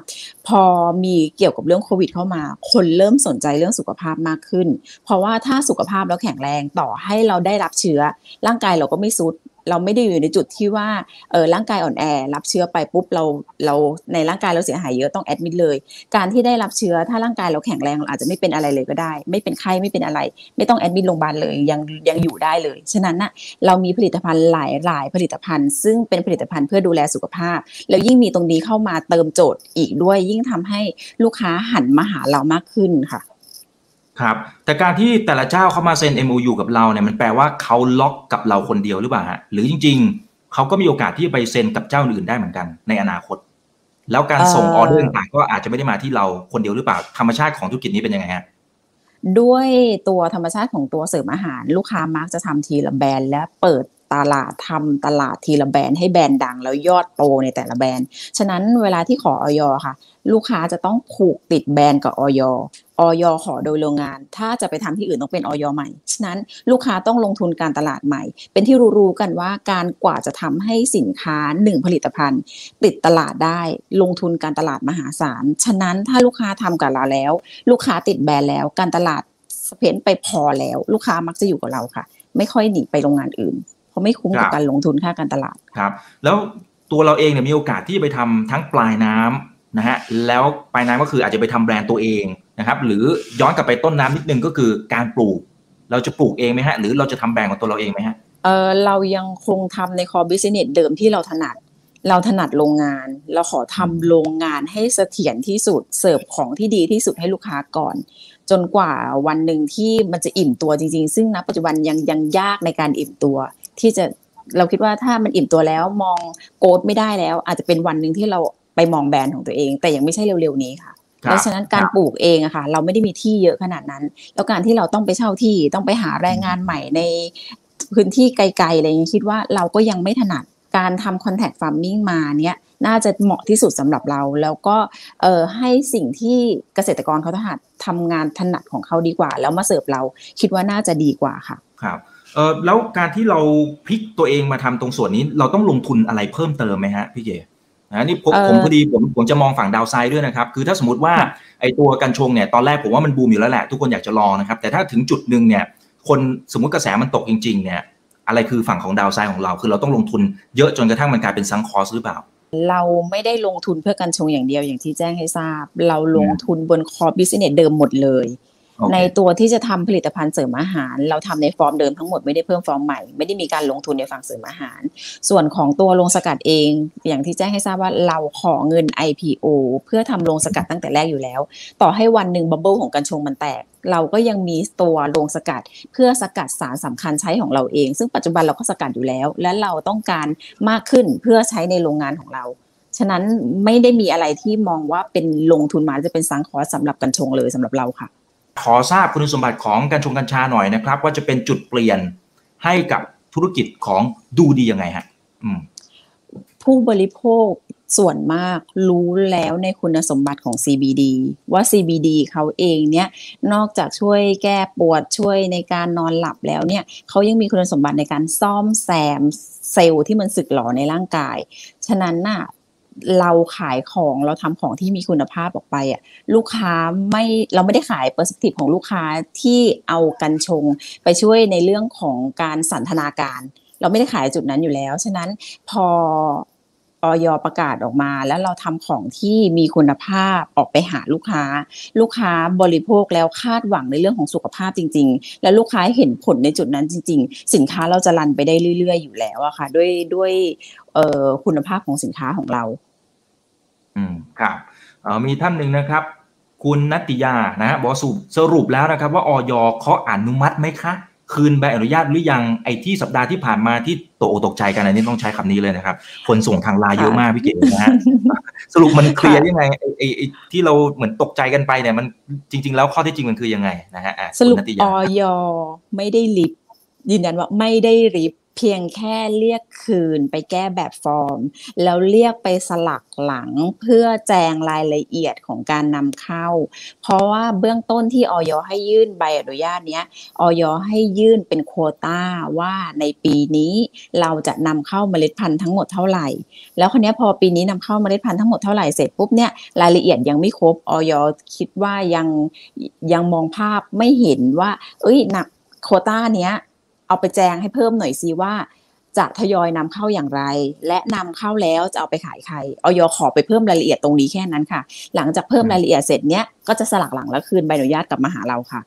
พอมีเกี่ยวกับเรื่องโควิดเข้ามา คนเริ่มสนใจเรื่องสุขภาพมากขึ้น เพราะว่าถ้าสุขภาพเราแข็งแรงต่อให้เราได้รับเชื้อ ร่างกายเราก็ไม่ซุด เราไม่ได้อยู่ในจุดที่ว่าเออร่างกายอ่อนแอ รับเชื้อไปปุ๊บเราเราในร่างกายเราเสียหายเยอะต้องแอดมิดเลย การที่ได้รับเชื้อถ้าร่างกายเราแข็งแรงเราอาจจะไม่เป็นอะไรเลยก็ได้ ไม่เป็นไข้ไม่เป็นอะไร ไม่ต้องแอดมิดโรงพยาบาลเลยยังยังอยู่ได้เลย ฉะนั้นน่ะเรามีผลิตภัณฑ์หลายหลายผลิตภัณฑ์ ซึ่งเป็นผลิตภัณฑ์เพื่อดูแลสุขภาพ แล้วยิ่งมีตรงนี้เข้ามาเติมโจทย์อีกด้วย ยิ่งทำให้ลูกค้าหันมาหาเรามากขึ้นค่ะ ครับแต่การที่แต่ละเจ้าเข้ามาเซ็น MOU กับเราเนี่ยมันแปลว่าเขาล็อกกับเราคนเดียวหรือเปล่าฮะหรือจริง ๆเขาก็มีโอกาสที่จะไปเซ็นกับเจ้าอื่นได้เหมือนกันในอนาคต แล้วการส่งออเดอร์ต่างก็อาจจะไม่ได้มาที่เราคนเดียวหรือเปล่าธรรมชาติของธุรกิจนี้เป็นยังไงฮะด้วยตัวธรรมชาติของตัวเสริมอาหาร ลูกค้ามักจะทำทีละแบรนด์และเปิด ตลาดทำตลาดทีละแบรนด์ให้แบรนด์ดัง แล้วยอดโตในแต่ละแบรนด์ ฉะนั้นเวลาที่ขอออยค่ะ ลูกค้าจะต้องผูกติดแบรนด์กับออยออยขอโดยโรงงาน ถ้าจะไปทำที่อื่นต้องเป็นออยใหม่ ฉะนั้นลูกค้าต้องลงทุนการตลาดใหม่ เป็นที่รู้ๆกันว่าการกว่าจะทำให้สินค้าหนึ่งผลิตภัณฑ์ ติดตลาดได้ลงทุนการตลาดมหาศาล ฉะนั้นถ้าลูกค้าทำกับเราแล้ว ลูกค้าติดแบรนด์แล้ว การตลาดspend ไปพอแล้ว ลูกค้ามักจะอยู่กับเราค่ะ ไม่ค่อยหนีไปโรงงานอื่น เพราะไม่คุ้มกับการลงทุนค่าการตลาดครับ แล้วตัวเราเองเนี่ยมีโอกาสที่ไปทำทั้งปลายน้ำนะฮะแล้วปลายน้ำก็คืออาจจะไปทำแบรนด์ตัวเองนะครับหรือย้อนกลับไปต้นน้ำนิดนึงก็คือการปลูก เราจะปลูกเองไหมฮะหรือเราจะทำแบรนด์ของตัวเราเองไหมฮะเออเรายังคงทำใน core business เดิมที่เราถนัด เราถนัดโรงงาน เราขอทำโรงงานให้เสถียรที่สุดเสิร์ฟของที่ดีที่สุดให้ลูกค้าก่อน จนกว่าวันหนึ่งที่มันจะอิ่มตัวจริง ๆ ซึ่งณปัจจุบันยังยังยากในการอิ่มตัว ที่จะเราคิดว่าถ้ามันอิ่มตัวแล้วมองโกดไม่ได้แล้ว อาจจะเป็นวันหนึ่งที่เราไปมองแบรนด์ของตัวเอง แต่ยังไม่ใช่เร็วๆนี้ค่ะเพราะฉะนั้นการปลูกเองอะค่ะ เราไม่ได้มีที่เยอะขนาดนั้น แล้วการที่เราต้องไปเช่าที่ต้องไปหาแรงงานใหม่ในพื้นที่ไกลๆอะไรอย่างนี้คิดว่าเราก็ยังไม่ถนัด การทำคอนแทคฟาร์มมิ่งมาเนี้ยน่าจะเหมาะที่สุดสำหรับเรา แล้วก็เออให้สิ่งที่เกษตรกรเขาถนัดทำงานถนัดของเขาดีกว่า แล้วมาเสิร์ฟเราคิดว่าน่าจะดีกว่าค่ะครับเออแล้วการที่เราพลิกตัวเองมาทำตรงส่วนนี้เราต้องลงทุนอะไรเพิ่มเติมไหมฮะพี่เจนะนี่ผมผมพอดีผมผมจะมองฝั่งดาวไซด์ด้วยนะครับ คือถ้าสมมติว่าไอตัวกัญชงเนี่ยตอนแรกผมว่ามันบูมอยู่แล้วแหละ ทุกคนอยากจะลองนะครับ แต่ถ้าถึงจุดหนึ่งเนี่ยคนสมมติกระแสมันตกจริง ๆ เนี่ย อะไรคือฝั่งของดาวไซด์ของเรา คือเราต้องลงทุนเยอะจนกระทั่งมันกลายเป็น sunk cost หรือเปล่า เราไม่ได้ลงทุนเพื่อกัญชงอย่างเดียวอย่างที่แจ้งให้ทราบ เราลงทุนบน core business เดิมหมดเลย ในตัวที่จะทำผลิตภัณฑ์เสริมอาหาร เราทำในฟอร์มเดิมทั้งหมดไม่ได้เพิ่มฟอร์มใหม่ ไม่ได้มีการลงทุนในฝั่งเสริมอาหาร ส่วนของตัวโรงสกัดเอง อย่างที่แจ้งให้ทราบว่าเราขอเงิน IPO เพื่อทำโรงสกัดตั้งแต่แรกอยู่แล้ว ต่อให้วันหนึ่ง bubble ของกัญชงมันแตก เราก็ยังมีตัวโรงสกัด เพื่อสกัดสารสำคัญใช้ของเราเอง ซึ่งปัจจุบันเราก็สกัดอยู่แล้ว และเราต้องการมากขึ้นเพื่อใช้ในโรงงานของเราฉะนั้นไม่ได้มีอะไรที่มองว่าเป็นลงทุนมาจะเป็นสังคอร์สำหรับกัญชงเลยสำหรับเราค่ะ ขอทราบคุณสมบัติของกัญชงกัญชาหน่อยนะครับ ว่าจะเป็นจุดเปลี่ยนให้กับธุรกิจของดูดียังไงฮะผู้บริโภคส่วนมากรู้แล้วในคุณสมบัติของ CBD ว่า CBD เขาเองเนี่ยนอกจากช่วยแก้ปวดช่วยในการนอนหลับแล้วเนี่ยเขายังมีคุณสมบัติในการซ่อมแซมเซลล์ที่มันสึกหรอในร่างกาย ฉะนั้นน่ะ เราขายของเราทำของที่มีคุณภาพออกไปอะลูกค้าไม่เราไม่ได้ขาย perspective ของลูกค้าที่เอากัญชง ไปช่วยในเรื่องของการสันทนาการ เราไม่ได้ขายจุดนั้นอยู่แล้ว ฉะนั้นพอออยประกาศออกมา แล้วเราทำของที่มีคุณภาพออกไปหาลูกค้า ลูกค้าบริโภคแล้วคาดหวังในเรื่องของสุขภาพจริง ๆ และลูกค้าเห็นผลในจุดนั้นจริง ๆ สินค้าเราจะรันไปได้เรื่อย ๆ อยู่แล้วอะค่ะ ด้วยด้วยคุณภาพของสินค้าของเรา อืมครับมีท่านหนึ่งนะครับ คุณนัติยานะฮะบอกสรุปสรุปแล้วนะครับ ว่าออยเขาอนุมัติไหมคะ คืนใบอนุญาตหรือยังไอ้ที่สัปดาห์ที่ผ่านมาที่ตกตกใจกันอันนี้ต้องใช้คำนี้เลยนะครับ คนส่งทางไลน์เยอะมากพี่เก๋นะฮะสรุปมันเคลียร์ยังไงไอ้ไอ้ที่เราเหมือนตกใจกันไปเนี่ยมันจริง ๆ แล้วข้อที่จริงมันคือยังไงนะฮะสรุปออยไม่ได้ลิฟยืนยันว่าไม่ได้ริบ เพียงแค่เรียกคืนไปแก้แบบฟอร์ม แล้วเรียกไปสลักหลังเพื่อแจงรายละเอียดของการนำเข้า เพราะว่าเบื้องต้นที่ออยให้ยื่นใบอนุญาตเนี้ยออยให้ยื่นเป็นโควต้าว่าในปีนี้เราจะนำเข้าเมล็ดพันธุ์ทั้งหมดเท่าไหร่ แล้วคนนี้พอปีนี้นำเข้าเมล็ดพันธุ์ทั้งหมดเท่าไหร่เสร็จปุ๊บเนี่ยรายละเอียดยังไม่ครบออยคิดว่ายังยังมองภาพไม่เห็นว่า เอ้ยนะโควต้าเนี้ย เอาไปแจงให้เพิ่มหน่อยซิว่า จะทยอยนำเข้าอย่างไร และนำเข้าแล้วจะเอาไปขายใครออยขอไปเพิ่มรายละเอียดตรงนี้แค่นั้นค่ะ หลังจากเพิ่มรายละเอียดเสร็จเนี้ยก็จะสลักหลังแล้วคืนใบอนุญาตกลับมาหาเราค่ะ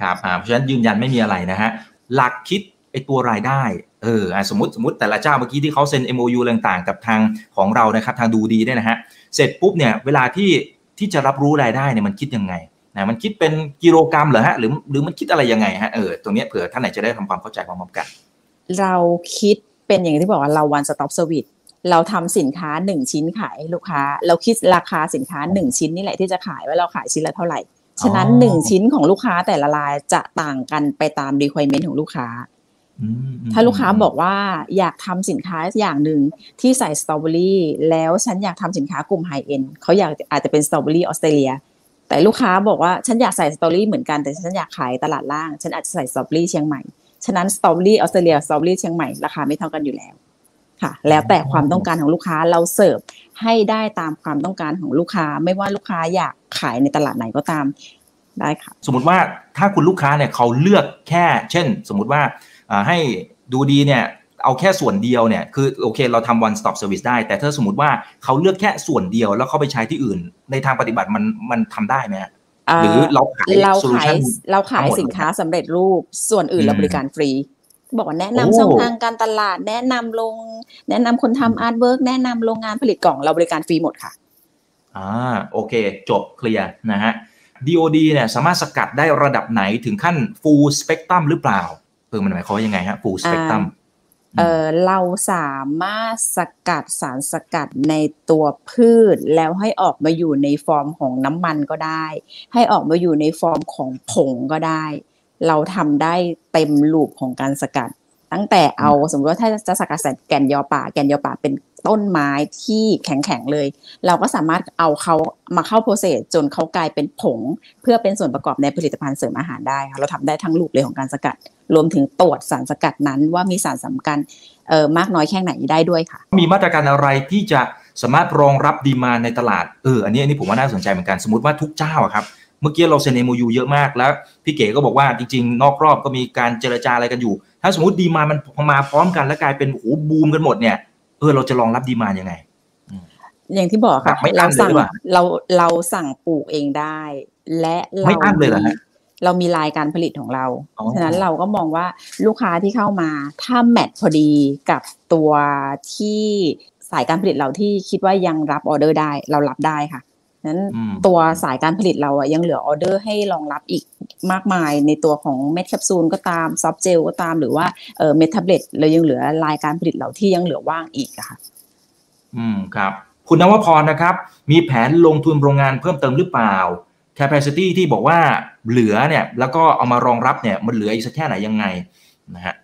ครับอ่าเพราะฉะนั้นยืนยันไม่มีอะไรนะฮะหลักคิดไอตัวรายได้เอออ่าสมมติสมมติแต่ละเจ้าเมื่อกี้ที่เขาเซ็น MOU ต่างๆ กับทางของเรานะครับทางดูดีเนี่ยนะฮะเสร็จปุ๊บเนี่ยเวลาที่ที่จะรับรู้รายได้เนี่ยมันคิดยังไง นะมันคิดเป็นกิโลกรัมเหรอฮะหรือหรือมันคิดอะไรยังไงฮะเออตรงเนี้ยเผื่อท่านไหนจะได้ทำความเข้าใจพร้อมๆกัน เราคิดเป็นอย่างที่บอกว่าเรา one stop service เราทำสินค้าหนึ่งชิ้นขายให้ลูกค้า เราคิดราคาสินค้าหนึ่งชิ้นนี่แหละที่จะขายว่าเราขายชิ้นละเท่าไหร่ ฉะนั้นหนึ่งชิ้นของลูกค้าแต่ละรายจะต่างกันไปตาม requirement ของลูกค้าอืมอืมถ้าลูกค้าบอกว่าอยากทำสินค้าอย่างหนึ่งที่ใส่สตรอเบอรี่แล้วฉันอยากทำสินค้ากลุ่ม high-end เขาอยากอาจจะเป็นสตรอเบอรี่ออสเตรเลีย แต่ลูกค้าบอกว่าฉันอยากใส่สตรอเบอรี่เหมือนกันแต่ฉันอยากขายตลาดล่าง ฉันอาจจะใส่สตรอเบอรี่เชียงใหม่ ฉะนั้นสตรอเบอรี่ออสเตรเลียสตรอเบอรี่เชียงใหม่ราคาไม่เท่ากันอยู่แล้วค่ะ แล้วแต่ความต้องการของลูกค้าเราเสิร์ฟให้ได้ตามความต้องการของลูกค้า ไม่ว่าลูกค้าอยากขายในตลาดไหนก็ตามได้ค่ะ สมมติว่าถ้าคุณลูกค้าเนี่ยเขาเลือกแค่ เช่น สมมติว่าให้ดูดีเนี่ย เอาแค่ส่วนเดียวเนี่ยคือโอเคเราทำ one stop service ได้ แต่ถ้าสมมติว่าเขาเลือกแค่ส่วนเดียวแล้วเขาไปใช้ที่อื่น ในทางปฏิบัติมันมันทำได้ไหมฮะหรือเราขายเราโซลูขายชันเราขายทั้งหมดสินค้าสำเร็จรูปส่วนอื่นอืมเราบริการฟรี บอกว่าแนะนำโอ้ช่องทางการตลาด แนะนำลง แนะนำคนทำ artwork แนะนำโรงงานผลิตกล่องเราบริการฟรีหมดค่ะอ่าโอเค จบเคลียร์นะฮะ DOD เนี่ยสามารถสกัดได้ระดับไหนถึงขั้น full spectrum หรือเปล่าเออมันหมายความว่ายังไงฮะ full spectrum เออเราสามารถสกัดสารสกัดในตัวพืช แล้วให้ออกมาอยู่ในฟอร์มของน้ำมันก็ได้ ให้ออกมาอยู่ในฟอร์มของผงก็ได้ เราทำได้เต็มลูปของการสกัด ตั้งแต่เอาสมมติว่าถ้าจะสกัดใส่แก่นยอป่า แก่นยอป่าเป็นต้นไม้ที่แข็งๆเลย เราก็สามารถเอาเขามาเข้าโปรเซสจนเขากลายเป็นผง เพื่อเป็นส่วนประกอบในผลิตภัณฑ์เสริมอาหารได้ค่ะเราทำได้ทั้งลูปเลยของการสกัด รวมถึงตรวจสารสกัดนั้นว่ามีสารสำคัญเอ่อมากน้อยแค่ไหนได้ด้วยค่ะ มีมาตรการอะไรที่จะสามารถรองรับดีมาในตลาดเอออันนี้อันนี้ผมว่าน่าสนใจเหมือนกันสมมติว่าทุกเจ้าอะครับ เมื่อกี้เราเซ็น MOU เยอะมากแล้วพี่เก๋ก็บอกว่าจริง ๆ นอกรอบก็มีการเจรจาอะไรกันอยู่ ถ้าสมมติดีมามันมาพร้อมกันแล้วกลายเป็นโอ้โหบูมกันหมดเนี่ยเออเราจะรองรับดีมายังไง อย่างที่บอกค่ะแบบไม่อั้เรานเลยสั่งหรือเปล่าเราเราสั่งปลูกเองได้ และเราไม่อั้นเลยเหรอฮะเรามีลายการผลิตของเราอ๋อฉะนั้นเราก็มองว่าลูกค้าที่เข้ามา ถ้าแมทพอดีกับตัวที่สายการผลิตเราที่คิดว่ายังรับออเดอร์ได้ เรารับได้ค่ะ นั้นอืมตัวสายการผลิตเราอะยังเหลือออเดอร์ให้รองรับอีกมากมายในตัวของเม็ดแคปซูลก็ตามซอฟเจลก็ตามหรือว่าเออเม็ดแท็บเล็ตเรายังเหลือลายการผลิตเราที่ยังเหลือว่างอีกอะค่ะ อืมครับ คุณนวพรนะครับ มีแผนลงทุนโรงงานเพิ่มเติมหรือเปล่า capacity ที่บอกว่าเหลือเนี่ย แล้วก็เอามารองรับเนี่ยมันเหลืออีกสักแค่ไหนยังไงนะฮะเอ่อ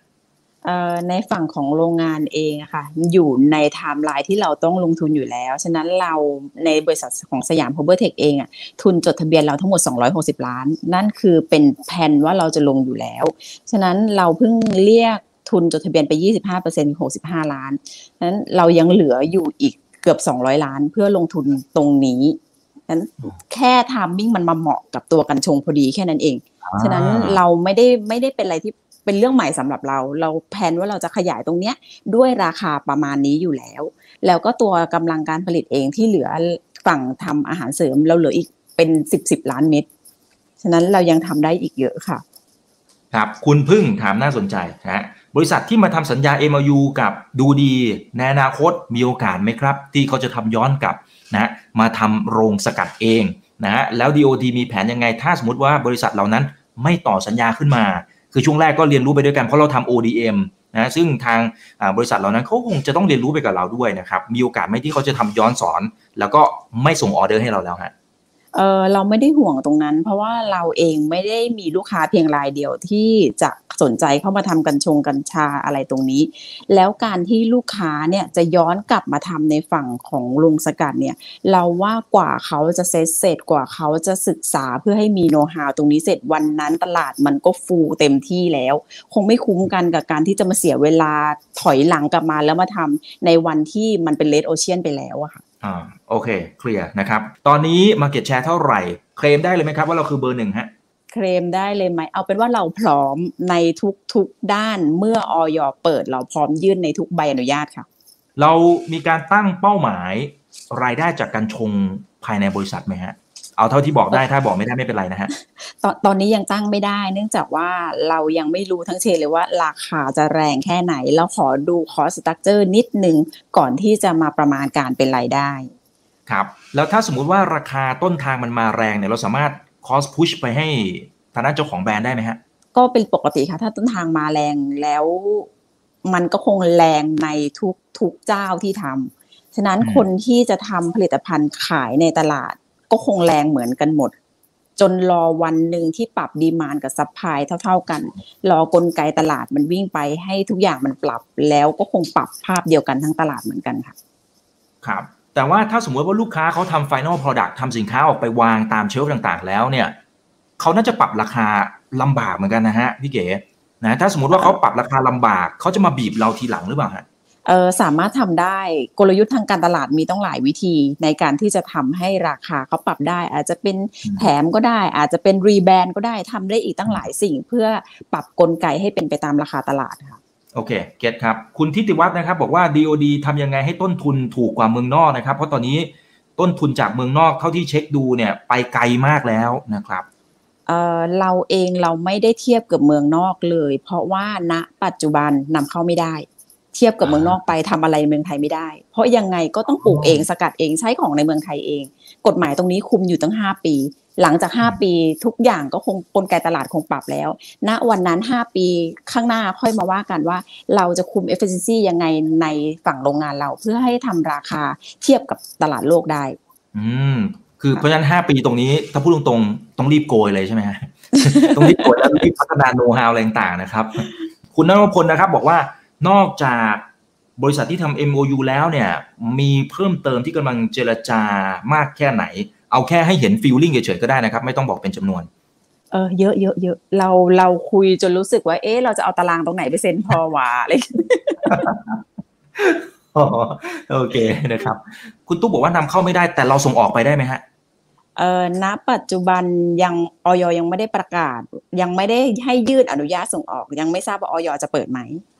ในฝั่งของโรงงานเองอะค่ะอยู่ในไทม์ไลน์ที่เราต้องลงทุนอยู่แล้ว ฉะนั้นเราในบริษัทของสยามเฮอเบิลเทคเองอะทุนจดทะเบียนเราทั้งหมด 260 ล้าน นั่นคือเป็นแผนว่าเราจะลงอยู่แล้ว ฉะนั้นเราเพิ่งเรียกทุนจดทะเบียนไป 25% 65 ล้านฉะนั้นเรายังเหลืออยู่อีกเกือบ 200 ล้านเพื่อลงทุนตรงนี้ฉะนั้นแค่ timing มันมาเหมาะกับตัวกัญชงพอดีแค่นั้นเอง ฉะนั้นเราไม่ได้ไม่ได้เป็นอะไรที่ เป็นเรื่องใหม่สำหรับเรา เราแพลนว่าเราจะขยายตรงเนี้ยด้วยราคาประมาณนี้อยู่แล้ว แล้วก็ตัวกำลังการผลิตเองที่เหลือฝั่งทำอาหารเสริม เราเหลืออีกเป็นสิบสิบล้านเม็ดฉะนั้นเรายังทำได้อีกเยอะค่ะ ครับ คุณพึ่งถามน่าสนใจนะฮะบริษัทที่มาทำสัญญา MOU กับดูดีในอนาคตมีโอกาสไหมครับ ที่เขาจะทำย้อนกลับนะมาทำโรงสกัดเองนะฮะแล้ว DOD มีแผนยังไง ถ้าสมมติว่าบริษัทเหล่านั้นไม่ต่อสัญญาขึ้นมา คือช่วงแรกก็เรียนรู้ไปด้วยกันเพราะเราทำ ODM นะซึ่งทางบริษัทเหล่านั้นเขาคงจะต้องเรียนรู้ไปกับเราด้วยนะครับ มีโอกาสไหมที่เขาจะทำย้อนสอน แล้วก็ไม่ส่งออเดอร์ให้เราแล้วฮะ เออเราไม่ได้ห่วงตรงนั้น เพราะว่าเราเองไม่ได้มีลูกค้าเพียงรายเดียวที่จะสนใจเข้ามาทำกัญชงกัญชาอะไรตรงนี้ แล้วการที่ลูกค้าเนี่ยจะย้อนกลับมาทำในฝั่งของลุงสกัดเนี่ย เราว่ากว่าเขาจะเซตเสร็จกว่าเขาจะศึกษาเพื่อให้มีโน้ตฮาวตรงนี้เสร็จวันนั้นตลาดมันก็ฟูเต็มที่แล้ว คงไม่คุ้มกันกับการที่จะมาเสียเวลาถอยหลังกลับมาแล้วมาทำในวันที่มันเป็นเลดโอเชียนไปแล้วอะค่ะ อ่าโอเค เคลียร์นะครับ ตอนนี้ Market Share เท่าไหร่ เคลมได้เลยไหมครับว่าเราคือเบอร์หนึ่งฮะเคลมได้เลยไหม เอาเป็นว่าเราพร้อมในทุกๆด้านเมื่อออยเปิดเราพร้อมยื่นในทุกใบอนุญาตค่ะ เรามีการตั้งเป้าหมายรายได้จากการชงภายในบริษัทไหมฮะ เอาเท่าที่บอกได้ถ้าบอกไม่ได้ไม่เป็นไรนะฮะตอนตอนนี้ยังตั้งไม่ได้ เนื่องจากว่าเรายังไม่รู้ทั้งเชนเลยว่าราคาจะแรงแค่ไหน เราขอดูคอสตัคเจอร์นิดนึงก่อนที่จะมาประมาณการเป็นรายได้ครับแล้วถ้าสมมุติว่าราคาต้นทางมันมาแรงเนี่ยเราสามารถคอสพุชไปให้ทางด้านเจ้าของแบรนด์ได้ไหมฮะก็เป็นปกติค่ะ ถ้าต้นทางมาแรงแล้ว มันก็คงแรงในทุกทุกเจ้าที่ทำฉะนั้นคนที่จะทำผลิตภัณฑ์ขายในตลาด ก็คงแรงเหมือนกันหมด จนรอวันหนึ่งที่ปรับ demand กับ supply เท่า ๆกัน รอกลไกตลาดมันวิ่งไปให้ทุกอย่างมันปรับแล้วก็คงปรับภาพเดียวกันทั้งตลาดเหมือนกันค่ะ ครับ แต่ว่าถ้าสมมติว่าลูกค้าเขาทำ Final Product ทำสินค้าออกไปวางตาม shelf ต่างๆ แล้วเนี่ยเขาน่าจะปรับราคาลำบากเหมือนกันนะฮะพี่เก๋นะถ้าสมมติว่าเขาปรับราคาลำบากเขาจะมาบีบเราทีหลังหรือเปล่าฮะ เออสามารถทำได้กลยุทธ์ทางการตลาดมีต้องหลายวิธีในการที่จะทำให้ราคาเขาปรับได้ อาจจะเป็นแถมก็ได้ อาจจะเป็นรีแบรนด์ก็ได้ทำได้อีกตั้งหลายสิ่ง เพื่อปรับกลไกให้เป็นไปตามราคาตลาดค่ะโอเคเกตครับ คุณทิติวัฒน์นะครับ บอกว่า DOD ทำยังไงให้ต้นทุนถูกกว่าเมืองนอกนะครับ เพราะตอนนี้ต้นทุนจากเมืองนอกเท่าที่เช็คดูเนี่ยไปไกลมากแล้วนะครับเออเราเองเราไม่ได้เทียบกับเมืองนอกเลย เพราะว่าณปัจจุบันนำเข้าไม่ได้เทียบกับเมืองนอกไปทำอะไรเมืองไทยไม่ได้ เพราะยังไงก็ต้องปลูกเองสกัดเองใช้ของในเมืองไทยเอง กฎหมายตรงนี้คุมอยู่ตั้งห้าปี หลังจาก 5 ปีทุกอย่างก็คงกลไกตลาดคงปรับแล้ว ณวันนั้น 5 ปีข้างหน้าค่อยมาว่ากันว่า เราจะคุม efficiency ยังไงในฝั่งโรงงานเราเพื่อให้ทำราคาเทียบกับตลาดโลกได้ อืมคือเพราะฉะนั้น 5 ปีตรงนี้ถ้าพูดตรงๆต้องรีบโกยเลยใช่ไหมฮะต้องรีบโกยแล้วรีบพัฒนาโน้ตฮาวอะไรต่างๆนะครับ คุณนรพลนะครับ บอกว่า นอกจากบริษัทที่ทำ MOU แล้วเนี่ยมีเพิ่มเติมที่กำลังเจรจามากแค่ไหน เอาแค่ให้เห็นฟีลลิ่งเฉยๆก็ได้นะครับ ไม่ต้องบอกเป็นจำนวนเออเยอะเยอะเยอะเราเราคุยจนรู้สึกว่า เอ๊ะเราจะเอาตารางตรงไหนไปเซ็นพอวะอะไรโอเคนะครับ คุณตุ๊กบอกว่านำเข้าไม่ได้แต่เราส่งออกไปได้ไหมฮะเออณปัจจุบันยังอย.ยังไม่ได้ประกาศ ยังไม่ได้ให้ยื่นอนุญาตส่งออก ยังไม่ทราบว่าอย.จะเปิดไหมค่ะ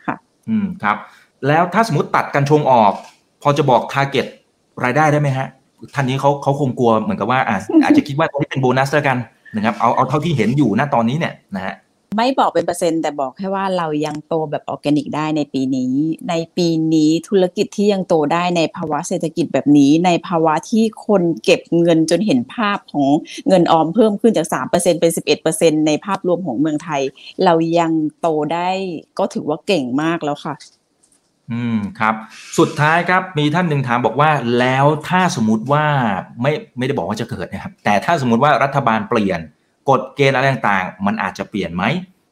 อืมครับ แล้วถ้าสมมติตัดกันชงออก พอจะบอก target รายได้ได้ไหมฮะท่านนี้เขาเขาคงกลัวเหมือนกับว่าอาจจะคิดว่าตรงนี้เป็นโบนัสแล้วกันนะครับเอาเอาเท่าที่เห็นอยู่ณตอนนี้เนี่ยนะฮะ ไม่บอกเป็นเปอร์เซ็นต์แต่บอกแค่ว่าเรายังโตแบบออร์แกนิกได้ในปีนี้ ในปีนี้ธุรกิจที่ยังโตได้ในภาวะเศรษฐกิจแบบนี้ ในภาวะที่คนเก็บเงินจนเห็นภาพของเงินออมเพิ่มขึ้นจาก 3%เป็น11%ในภาพรวมของเมืองไทย เรายังโตได้ก็ถือว่าเก่งมากแล้วค่ะ อืมครับ สุดท้ายครับมีท่านหนึ่งถามบอกว่าแล้วถ้าสมมติว่าไม่ไม่ได้บอกว่าจะเกิดนะครับ แต่ถ้าสมมติว่ารัฐบาลเปลี่ยน กฎเกณฑ์อะไรต่างๆ มันอาจจะเปลี่ยนไหม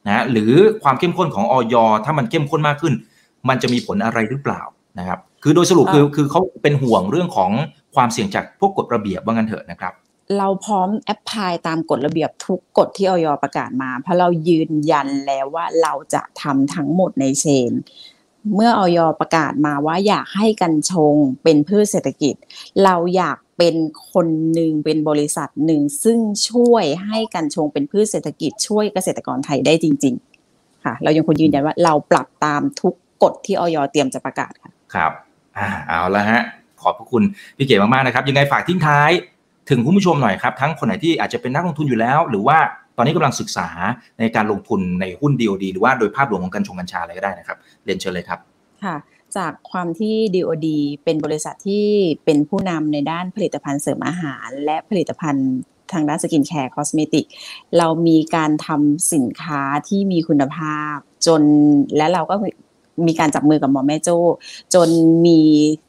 นะหรือความเข้มข้นของออยถ้ามันเข้มข้นมากขึ้น มันจะมีผลอะไรหรือเปล่านะครับ คือโดยสรุปคือคือเขาเป็นห่วงเรื่องของความเสี่ยงจากพวกกฎระเบียบว่างั้นเถอะนะครับ เราพร้อมแอปพลายตามกฎระเบียบทุกกฎที่ออยประกาศมา เพราะเรายืนยันแล้วว่าเราจะทำทั้งหมดในเชนเมื่อออยประกาศมาว่าอยากให้กัญชงเป็นพืชเศรษฐกิจ เราอยาก เป็นคนหนึ่งเป็นบริษัทหนึ่งซึ่งช่วยให้กัญชงเป็นพืชเศรษฐกิจช่วยเกษตรกรไทยได้จริง ๆ ค่ะ เรายังคงยืนยันว่าเราปรับตามทุกกฎที่อย.เตรียมจะประกาศค่ะครับอ่าเอาละฮะ ขอบพระคุณพี่เก๋มากๆนะครับ ยังไงฝากทิ้งท้ายถึงคุณผู้ชมหน่อยครับ ทั้งคนไหนที่อาจจะเป็นนักลงทุนอยู่แล้ว หรือว่าตอนนี้กำลังศึกษาในการลงทุนในหุ้น DOD หรือว่าโดยภาพรวมของกัญชงกัญชาอะไรก็ได้นะครับเรียนเชิญเลยครับค่ะ จากความที่ DOD เป็นบริษัทที่เป็นผู้นำในด้านผลิตภัณฑ์เสริมอาหาร และผลิตภัณฑ์ทางด้าน skincare cosmetic เรามีการทำสินค้าที่มีคุณภาพจนและเราก็มีการจับมือกับหมอแม่โจ้ จนมี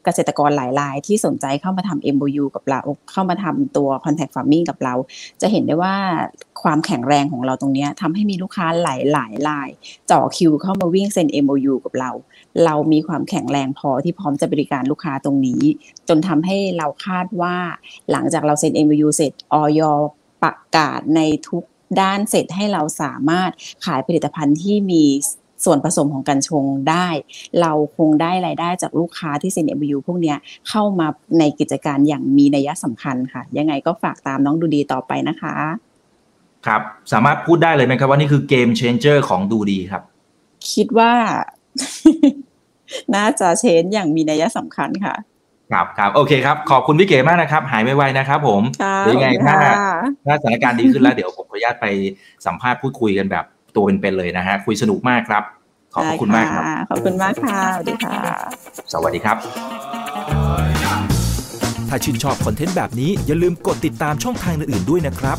เกษตรกรหลายรายที่สนใจเข้ามาทำ MOU กับเราเข้ามาทำตัว Contact Farming กับเรา จะเห็นได้ว่าความแข็งแรงของเราตรงนี้ทำให้มีลูกค้าหลายหลายรายจ่อคิวเข้ามาวิ่งเซ็น MOU กับเรา เรามีความแข็งแรงพอที่พร้อมจะบริการลูกค้าตรงนี้ จนทำให้เราคาดว่าหลังจากเราเซ็น MOU เสร็จออยประกาศในทุกด้านเสร็จให้เราสามารถขายผลิตภัณฑ์ที่มีส่วนผสมของกัญชงได้ เราคงได้รายได้จากลูกค้าที่เซ็น MOU พวกนี้เข้ามาในกิจการอย่างมีนัยสำคัญค่ะ ยังไงก็ฝากตามน้องดูดีต่อไปนะคะ ครับ สามารถพูดได้เลยไหมครับว่านี่คือเกมเชนเจอร์ของดูดีครับ คิดว่า น่าจะเชนอย่างมีนัยสำคัญค่ะครับครับโอเคครับ ขอบคุณพี่เก๋มากนะครับ หายไวๆนะครับ ผมค่ะเดี๋ยวยังไงถ้าค่ะถ้าสถานการณ์ดีขึ้นแล้วเดี๋ยวผมขออนุญาตไปสัมภาษณ์พูดคุยกันแบบตัวเป็นๆเลยนะฮะคุยสนุกมากครับ ขอบพระคุณมากครับได้ะขอบคุณมากค่ะสวัสดีค่ะ สวัสดีครับ ถ้าชื่นชอบคอนเทนต์แบบนี้อย่าลืมกดติดตามช่องทางอื่นๆด้วยนะครับ